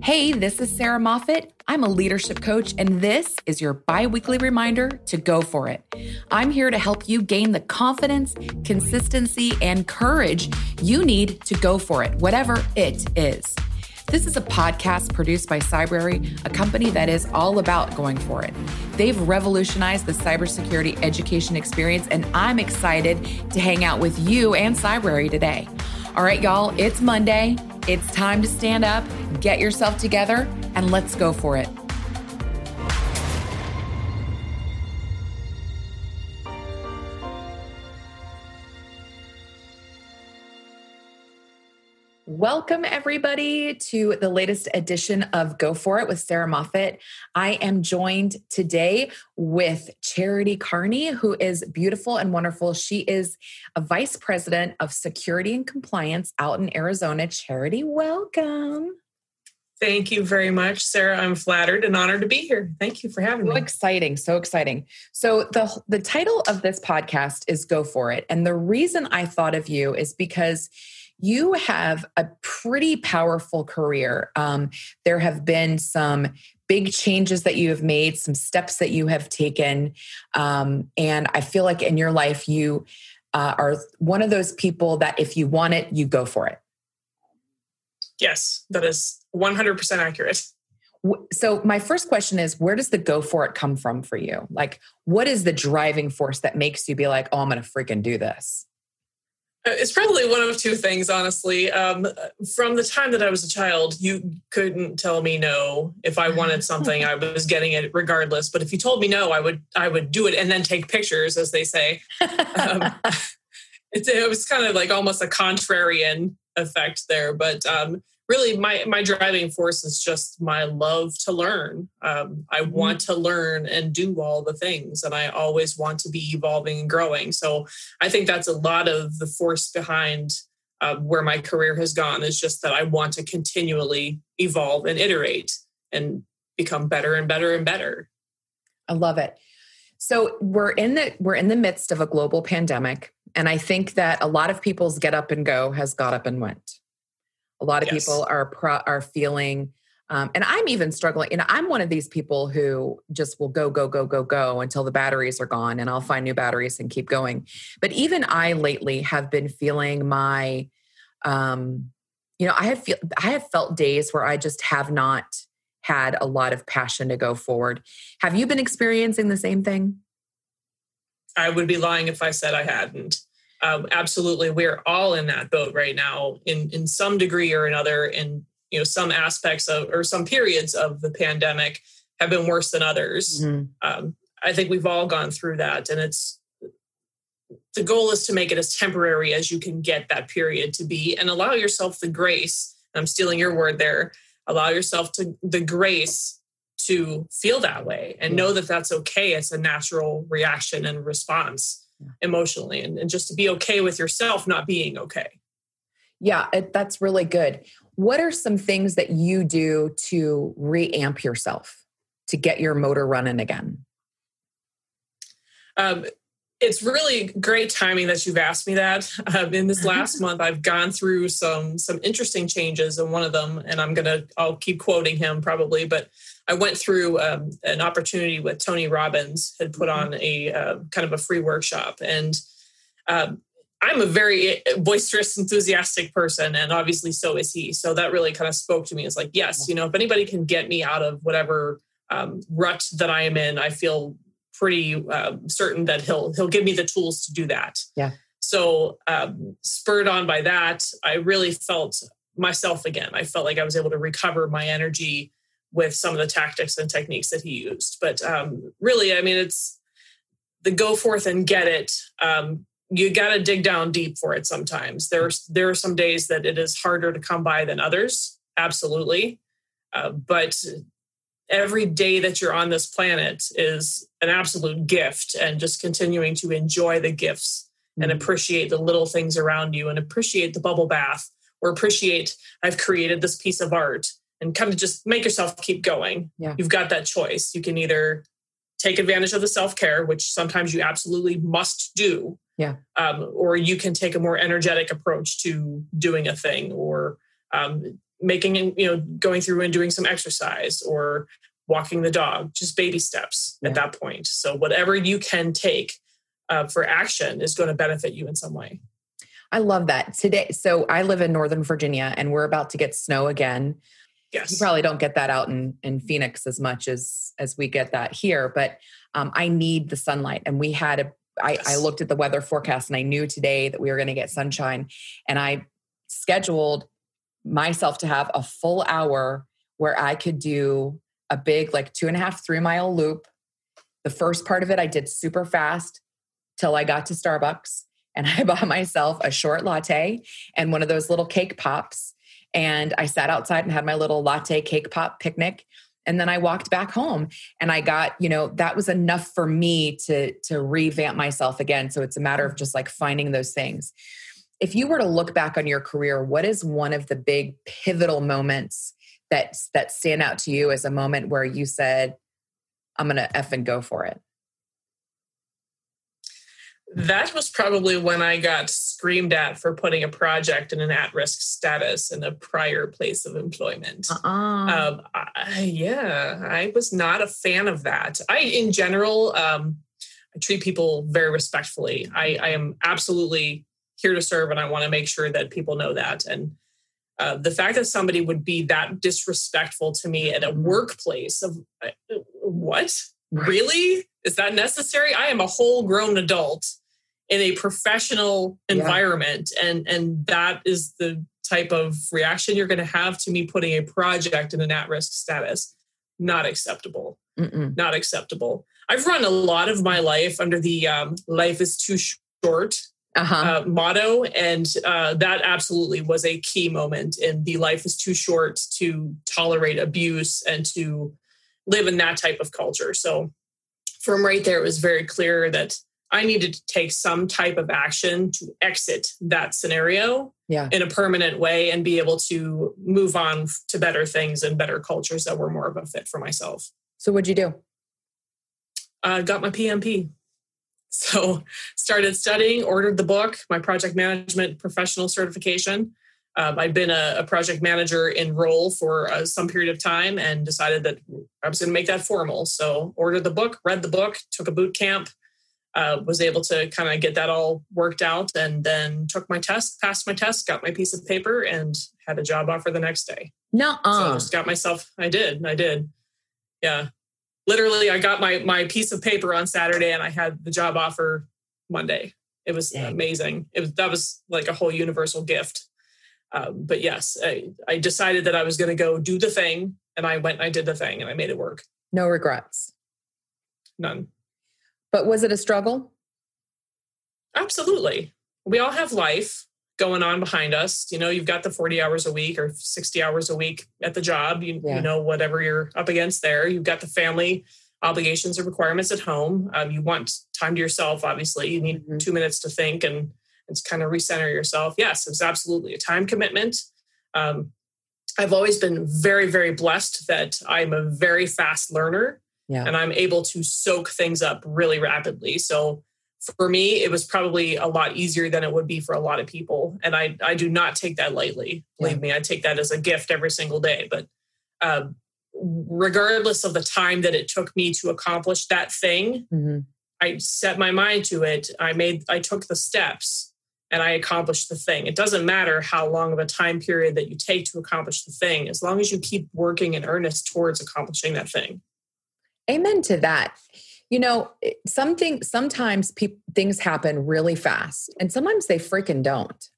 Hey, this is Sarah Moffat. I'm a leadership coach, and this is your bi weekly reminder to go for it. I'm here to help you gain the confidence, consistency, and courage you need to go for it, whatever it is. This is a podcast produced by Cybrary, a company that is all about going for it. They've revolutionized the cybersecurity education experience, and I'm excited to hang out with you and Cybrary today. All right, y'all, it's Monday. It's time to stand up, get yourself together, and let's go for it. Welcome, everybody, to the latest edition of Go For It with Sarah Moffat. I am joined today with Charity Carney, who is beautiful and wonderful. She is a vice president of security and compliance out in Arizona. Charity, welcome. Thank you very much, Sarah. I'm flattered and honored to be here. Thank you for having so me. So exciting, so exciting. So the the title of this podcast is Go For It. And the reason I thought of you is because you have a pretty powerful career. Um, there have been some big changes that you have made, some steps that you have taken. Um, and I feel like in your life, you uh, are one of those people that if you want it, you go for it. Yes, that is 100% accurate. So, my first question is where does the go for it come from for you? Like, what is the driving force that makes you be like, oh, I'm going to freaking do this? It's probably one of two things, honestly. Um, from the time that I was a child, you couldn't tell me no. If I wanted something, I was getting it regardless. But if you told me no, I would I would do it and then take pictures, as they say. Um, it, it, was kind of like almost a contrarian effect there. But um, really my my driving force is just my love to learn um, i mm-hmm. want to learn and do all the things and i always want to be evolving and growing so i think that's a lot of the force behind uh, where my career has gone is just that i want to continually evolve and iterate and become better and better and better i love it so we're in the we're in the midst of a global pandemic and i think that a lot of people's get up and go has got up and went a lot of yes. people are pro, are feeling, um, and I'm even struggling. And I'm one of these people who just will go, go, go, go, go until the batteries are gone, and I'll find new batteries and keep going. But even I lately have been feeling my, um, you know, I have feel I have felt days where I just have not had a lot of passion to go forward. Have you been experiencing the same thing? I would be lying if I said I hadn't um, absolutely we're all in that boat right now in in some degree or another in you know some aspects of or some periods of the pandemic have been worse than others mm-hmm. um, i think we've all gone through that and it's the goal is to make it as temporary as you can get that period to be and allow yourself the grace i'm stealing your word there allow yourself to the grace to feel that way and know that that's okay it's a natural reaction and response emotionally and, and just to be okay with yourself not being okay. Yeah, it, that's really good. What are some things that you do to reamp yourself to get your motor running again? Um, it's really great timing that you've asked me that. Um, in this last month, I've gone through some some interesting changes, and one of them, and I'm gonna I'll keep quoting him probably, but I went through um, an opportunity with Tony Robbins had put mm-hmm. on a uh, kind of a free workshop, and um, I'm a very boisterous, enthusiastic person, and obviously so is he. So that really kind of spoke to me. It's like, yes, you know, if anybody can get me out of whatever um, rut that I am in, I feel pretty uh, certain that he'll he'll give me the tools to do that. Yeah. So um, spurred on by that, I really felt myself again. I felt like I was able to recover my energy with some of the tactics and techniques that he used. But um, really, I mean, it's the go forth and get it. Um, you got to dig down deep for it sometimes. There's there are some days that it is harder to come by than others, absolutely. Uh, but every day that you're on this planet is an absolute gift, and just continuing to enjoy the gifts mm-hmm. and appreciate the little things around you, and appreciate the bubble bath, or appreciate I've created this piece of art and kind of just make yourself keep going. Yeah. You've got that choice. You can either take advantage of the self care, which sometimes you absolutely must do. Yeah. Um, or you can take a more energetic approach to doing a thing or, um, making you know going through and doing some exercise or walking the dog just baby steps yeah. at that point so whatever you can take uh, for action is going to benefit you in some way i love that today so i live in northern virginia and we're about to get snow again yes you probably don't get that out in in phoenix as much as as we get that here but um, i need the sunlight and we had a I, yes. I looked at the weather forecast and I knew today that we were going to get sunshine. And I scheduled myself to have a full hour where I could do a big, like two and a half, three mile loop. The first part of it I did super fast till I got to Starbucks and I bought myself a short latte and one of those little cake pops. And I sat outside and had my little latte cake pop picnic. And then I walked back home and I got, you know, that was enough for me to to revamp myself again. So it's a matter of just like finding those things if you were to look back on your career, what is one of the big pivotal moments that that stand out to you as a moment where you said, "I'm going to f and go for it"? That was probably when I got screamed at for putting a project in an at-risk status in a prior place of employment. Uh-uh. Um, I, yeah, I was not a fan of that. I, in general, um, I treat people very respectfully. I, I am absolutely here to serve and I want to make sure that people know that. And uh, the fact that somebody would be that disrespectful to me at a mm-hmm. workplace of uh, what really is that necessary? I am a whole grown adult in a professional environment, yeah. and and that is the type of reaction you're going to have to me putting a project in an at-risk status. Not acceptable. Mm-mm. Not acceptable. I've run a lot of my life under the um, "life is too short" uh-huh. uh, motto. And uh, that absolutely was a key moment in the life is too short to tolerate abuse and to live in that type of culture. So from right there, it was very clear that I needed to take some type of action to exit that scenario yeah. in a permanent way and be able to move on to better things and better cultures that were more of a fit for myself. So, what'd you do? I uh, got my PMP. So started studying, ordered the book, my project management professional certification. Um, I'd been a, a, project manager in role for uh, some period of time and decided that I was going to make that formal. So ordered the book, read the book, took a boot camp, uh, was able to kind of get that all worked out, and then took my test, passed my test, got my piece of paper, and had a job offer the next day. No, so I just got myself. I did. I did. Yeah literally I got my my piece of paper on Saturday and I had the job offer Monday. It was Dang. amazing. It was that was like a whole universal gift. Um, but yes, I, I decided that I was going to go do the thing, and I went and I did the thing, and I made it work. No regrets. None. But was it a struggle? Absolutely. We all have life going on behind us. You know, you've got the 40 hours a week or 60 hours a week at the job. You, yeah. you know, whatever you're up against there. You've got the family obligations or requirements at home. Um, you want time to yourself, obviously. You need mm-hmm. two minutes to think and, and to kind of recenter yourself. Yes, it's absolutely a time commitment. Um, I've always been very, very blessed that I'm a very fast learner yeah. and I'm able to soak things up really rapidly. So for me, it was probably a lot easier than it would be for a lot of people. And I, I do not take that lightly. Believe yeah. me, I take that as a gift every single day. But uh, regardless of the time that it took me to accomplish that thing, mm-hmm. I set my mind to it. I made, I took the steps and I accomplished the thing. It doesn't matter how long of a time period that you take to accomplish the thing, as long as you keep working in earnest towards accomplishing that thing. Amen to that. You know something sometimes pe- things happen really fast and sometimes they freaking don't.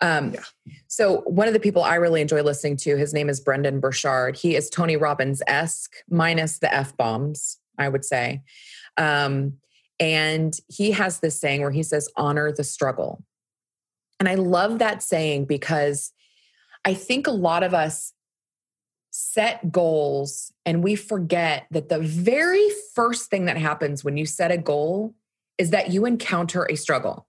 Um, yeah. so one of the people i really enjoy listening to his name is Brendon Burchard. He is tony robbins-esque minus the f-bombs i would say. Um, and he has this saying where he says honor the struggle. And i love that saying because i think a lot of us set goals and we forget that the very first thing that happens when you set a goal is that you encounter a struggle.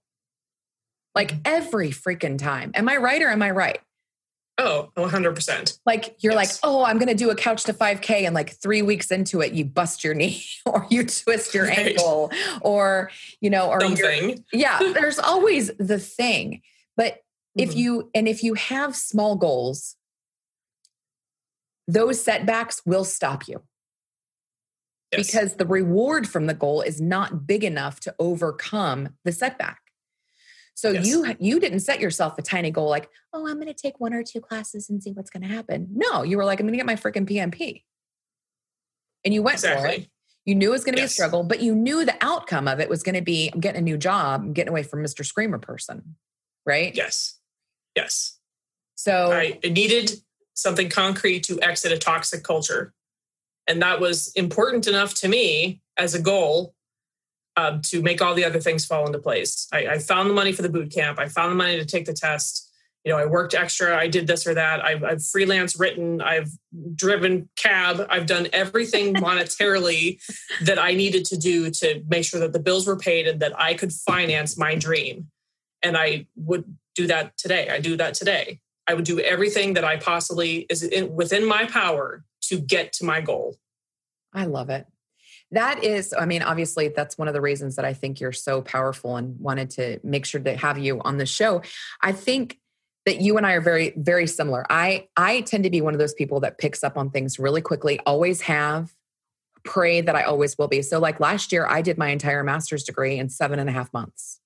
Like mm-hmm. every freaking time. Am I right or am I right? Oh, 100%. Like you're yes. like, oh, I'm going to do a couch to 5K. And like three weeks into it, you bust your knee or you twist your right. ankle or, you know, or something. Yeah, there's always the thing. But mm-hmm. if you, and if you have small goals, those setbacks will stop you Yes. because the reward from the goal is not big enough to overcome the setback. So Yes. you you didn't set yourself a tiny goal like, "Oh, I'm going to take one or two classes and see what's going to happen." No, you were like, "I'm going to get my freaking PMP." And you went for it. You knew it was going to be a struggle, but you knew the outcome of it was going to be I'm getting a new job, I'm getting away from Mr. Screamer person. Right? Yes. Yes. So I needed something concrete to exit a toxic culture. And that was important enough to me as a goal um, to make all the other things fall into place. I, I found the money for the boot camp. I found the money to take the test. You know, I worked extra. I did this or that. I've, I've freelance written. I've driven cab. I've done everything monetarily that I needed to do to make sure that the bills were paid and that I could finance my dream. And I would do that today. I do that today. I would do everything that I possibly is in, within my power to get to my goal. I love it. That is, I mean, obviously, that's one of the reasons that I think you're so powerful and wanted to make sure to have you on the show. I think that you and I are very, very similar. I I tend to be one of those people that picks up on things really quickly, always have, pray that I always will be. So, like last year, I did my entire master's degree in seven and a half months.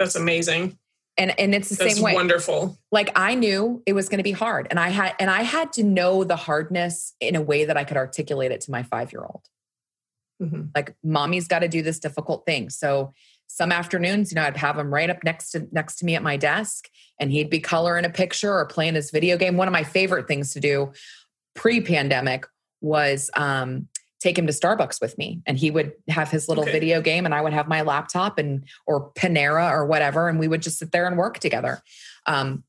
That's amazing. And and it's the That's same way. wonderful. like I knew it was going to be hard and I had and I had to know the hardness in a way that I could articulate it to my 5-year-old. Mhm. Like mommy's got to do this difficult thing. So some afternoons, you know, I'd have him right up next to next to me at my desk and he'd be coloring a picture or playing his video game. One of my favorite things to do pre-pandemic was um take him to Starbucks with me and he would have his little Okay. video game and I would have my laptop and or Panera or whatever and we would just sit there and work together. Um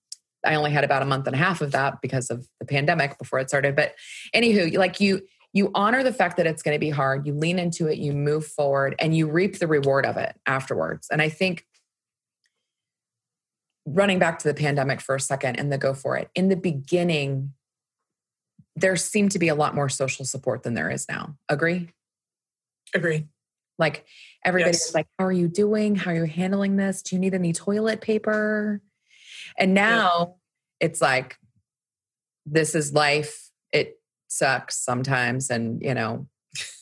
I only had about a month and a half of that because of the pandemic before it started. But anywho, like you you honor the fact that it's going to be hard, you lean into it, you move forward, and you reap the reward of it afterwards. And I think running back to the pandemic for a second and the go for it. In the beginning, there seemed to be a lot more social support than there is now. Agree? Agree. Like everybody's Yes. like, How are you doing? How are you handling this? Do you need any toilet paper? And now it's like, this is life. It sucks sometimes. And, you know,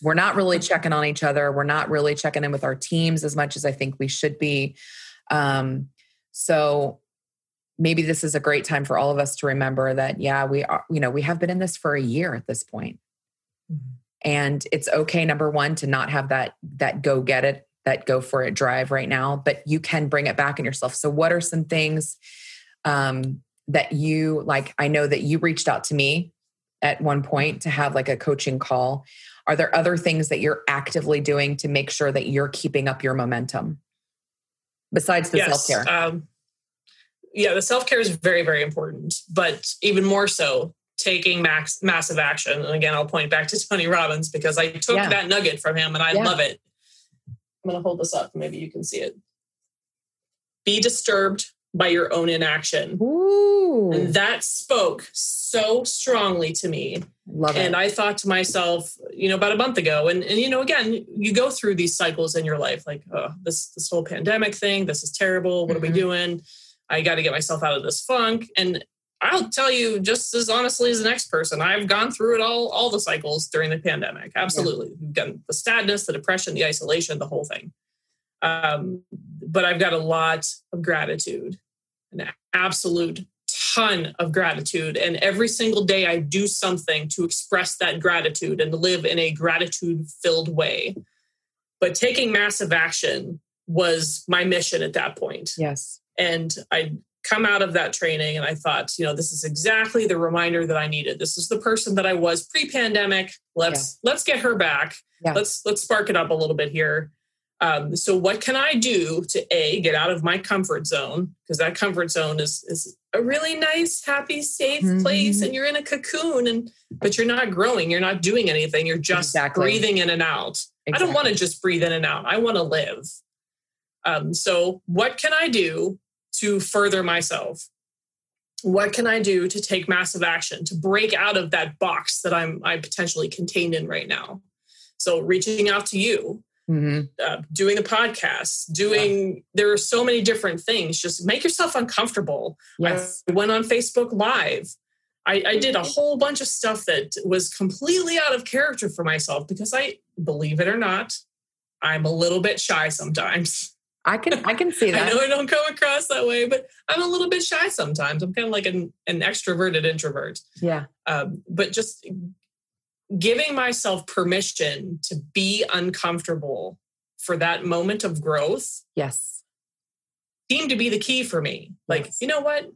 we're not really checking on each other. We're not really checking in with our teams as much as I think we should be. Um, so maybe this is a great time for all of us to remember that, yeah, we are, you know, we have been in this for a year at this point. And it's okay number one to not have that that go get it that go for it drive right now but you can bring it back in yourself. So what are some things um that you like i know that you reached out to me at one point to have like a coaching call. Are there other things that you're actively doing to make sure that you're keeping up your momentum besides the yes. self-care? Um, yeah, the self care is very, very important, but even more so, taking max massive action. And again, I'll point back to Tony Robbins because I took Yeah. that nugget from him and I Yeah. love it. I'm going to hold this up. Maybe you can see it. Be disturbed by your own inaction. Ooh, And that spoke so strongly to me. love it And I thought to myself, you know, about a month ago, and, and you know, again, you go through these cycles in your life, like oh, this this whole pandemic thing, this is terrible. What are we Mhm. doing? I got to get myself out of this funk. And I'll tell you, just as honestly as the next person, I've gone through it all, all the cycles during the pandemic. Absolutely, gotten the sadness, the depression, the isolation, the whole thing. Um, but I've got a lot of gratitude, an absolute ton of gratitude. And every single day I do something to express that gratitude and live in a gratitude filled way. But taking massive action was my mission at that point. yes And I come out of that training and I thought, you know, this is exactly the reminder that I needed. This is the person that I was pre-pandemic. Let's let's get her back. Yeah. Let's let's spark it up a little bit here. Um, so what can I do to a get out of my comfort zone because that comfort zone is is a really nice, happy, safe place, Mhm. and you're in a cocoon, and but you're not growing, you're not doing anything, you're just Exactly. breathing in and out. I don't want to just breathe in and out. I want to live. Um, so, what can I do to further myself? What can I do to take massive action to break out of that box that I'm I potentially contained in right now? So, reaching out to you, hmm uh, doing the podcast, doing there are so many different things. Just make yourself uncomfortable. yes I went on Facebook Live. I, I did a whole bunch of stuff that was completely out of character for myself because I, believe it or not, I'm a little bit shy sometimes. I can I can see that. I know I don't come across that way, but I'm a little bit shy sometimes. I'm kind of like an, an extroverted introvert. Yeah. Um, but just giving myself permission to be uncomfortable for that moment of growth. Yes. Seemed to be the key for me. Like, Yes. you know what?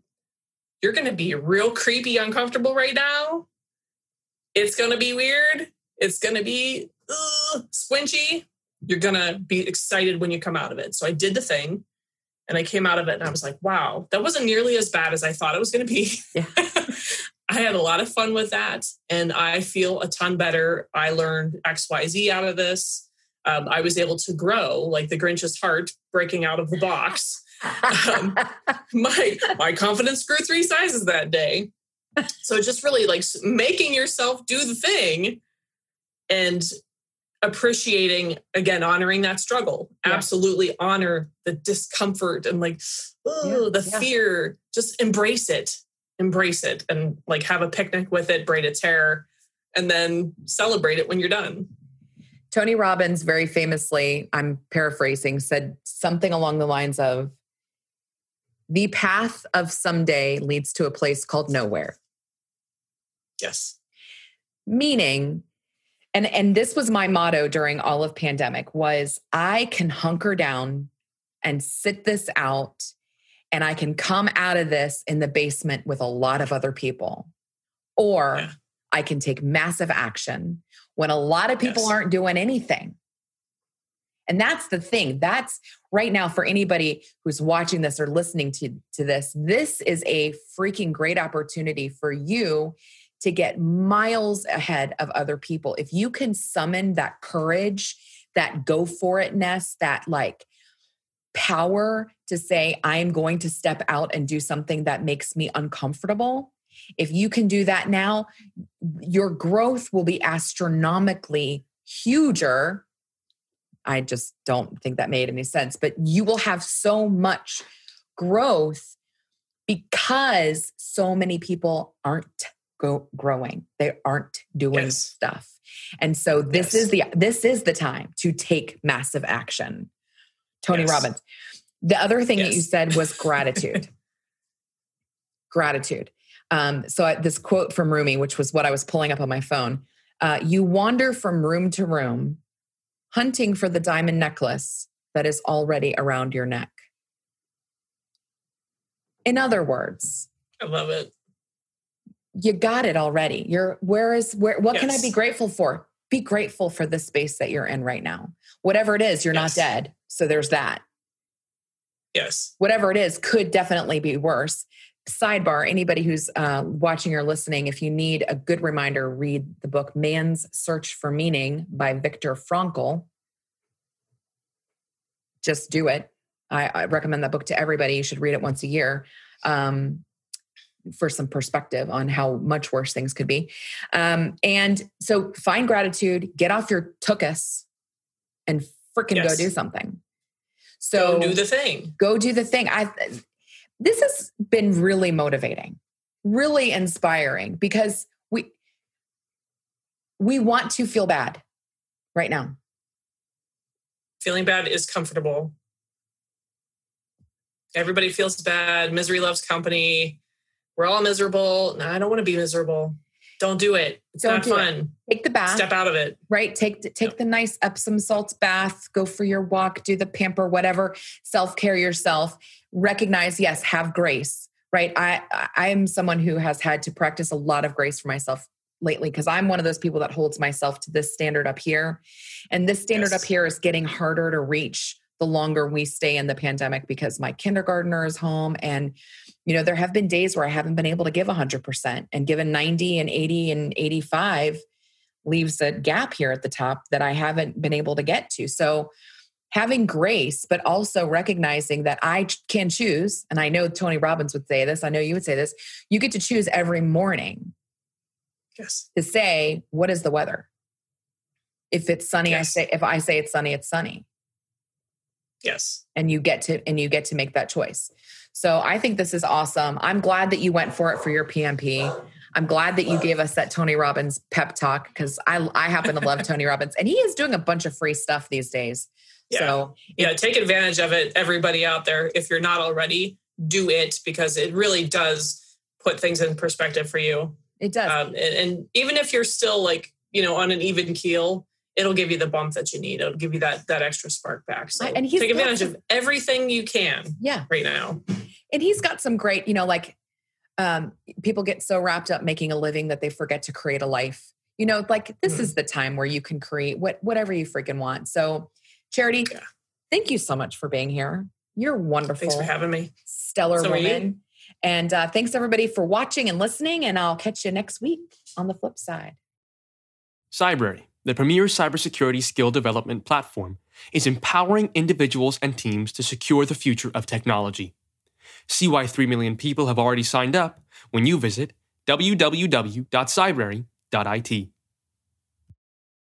You're going to be real creepy uncomfortable right now. It's going to be weird. It's going to be squinchy. You're going to be excited when you come out of it. So I did the thing and I came out of it and I was like, wow, that wasn't nearly as bad as I thought it was going to be. Yeah. I had a lot of fun with that and I feel a ton better. I learned XYZ out of this. Um, I was able to grow like the Grinch's heart breaking out of the box. Um, my my confidence grew three sizes that day. So just really like making yourself do the thing and appreciating again honoring that struggle Yeah. absolutely honor the discomfort and like oh, Yeah, the yeah. fear just embrace it embrace it and like have a picnic with it braid its hair and then celebrate it when you're done Tony Robbins very famously, I'm paraphrasing, said something along the lines of the path of someday leads to a place called nowhere. yes Meaning, and and this was my motto during all of pandemic was I can hunker down and sit this out and I can come out of this in the basement with a lot of other people. Or Yeah. I can take massive action when a lot of people Yes. aren't doing anything. And that's the thing. That's right now for anybody who's watching this or listening to, to this. This is a freaking great opportunity for you to get miles ahead of other people. If you can summon that courage, that go for it ness, that like power to say, I'm going to step out and do something that makes me uncomfortable. If you can do that now, your growth will be astronomically huger. I just don't think that made any sense, but you will have so much growth because so many people aren't go, growing. They aren't doing Yes. stuff. And so this Yes. is the this is the time to take massive action. Tony Yes. Robbins. The other thing that you said was gratitude. gratitude. Um, so I, this quote from Rumi, which was what I was pulling up on my phone. Uh, you wander from room to room, hunting for the diamond necklace that is already around your neck. In other words, i love it you got it already. You're where is where what can I be grateful for? Be grateful for the space that you're in right now. Whatever it is, you're Yes. not dead. So there's that. yes Whatever it is could definitely be worse. Sidebar, anybody who's uh, watching or listening, if you need a good reminder, read the book Man's Search for Meaning by Viktor Frankl. Just do it. I, I recommend that book to everybody. You should read it once a year. Um, for some perspective on how much worse things could be. Um, and so find gratitude, get off your tuchus and freaking Yes. go do something. So go do the thing go do the thing. I this has been really motivating, really inspiring because we we want to feel bad right now. feeling bad is comfortable everybody feels bad misery loves company we're all miserable no i don't want to be miserable don't do it it's Don't not do it. fun Take the bath. step out of it right take take Yep. the nice epsom salts bath go for your walk do the pamper whatever self-care yourself recognize yes have grace right i i am someone who has had to practice a lot of grace for myself lately because i'm one of those people that holds myself to this standard up here and this standard Yes. up here is getting harder to reach the longer we stay in the pandemic because my kindergartner is home and you know there have been days where i haven't been able to give 100% and given 90 and 80 and 85 leaves a gap here at the top that I haven't been able to get to. So having grace, but also recognizing that I can choose, and I know Tony Robbins would say this, I know you would say this, you get to choose every morning yes to say, what is the weather? If it's sunny, I say, if I say it's sunny, it's sunny. Yes And you get to, and you get to make that choice. So I think this is awesome. I'm glad that you went for it for your PMP. I'm glad that you gave us that Tony Robbins pep talk because I I happen to love Tony Robbins and he is doing a bunch of free stuff these days. Yeah. So yeah, take advantage of it. Everybody out there, if you're not already, do it because it really does put things in perspective for you. It does. Um, and, and even if you're still like you know on an even keel, it'll give you the bump that you need. It'll give you that that extra spark back. So and he's take advantage some, of everything you can. Yeah, right now. And he's got some great, you know, like um, people get so wrapped up making a living that they forget to create a life. You know, like this mm-hmm. is the time where you can create what whatever you freaking want. So Charity, yeah. thank you so much for being here. You're wonderful. Thanks for having me. Stellar so woman. And uh, thanks everybody for watching and listening. And I'll catch you next week on the flip side. Cybrary, the premier cybersecurity skill development platform, is empowering individuals and teams to secure the future of technology. See why 3 million people have already signed up when you visit www.cybrary.it.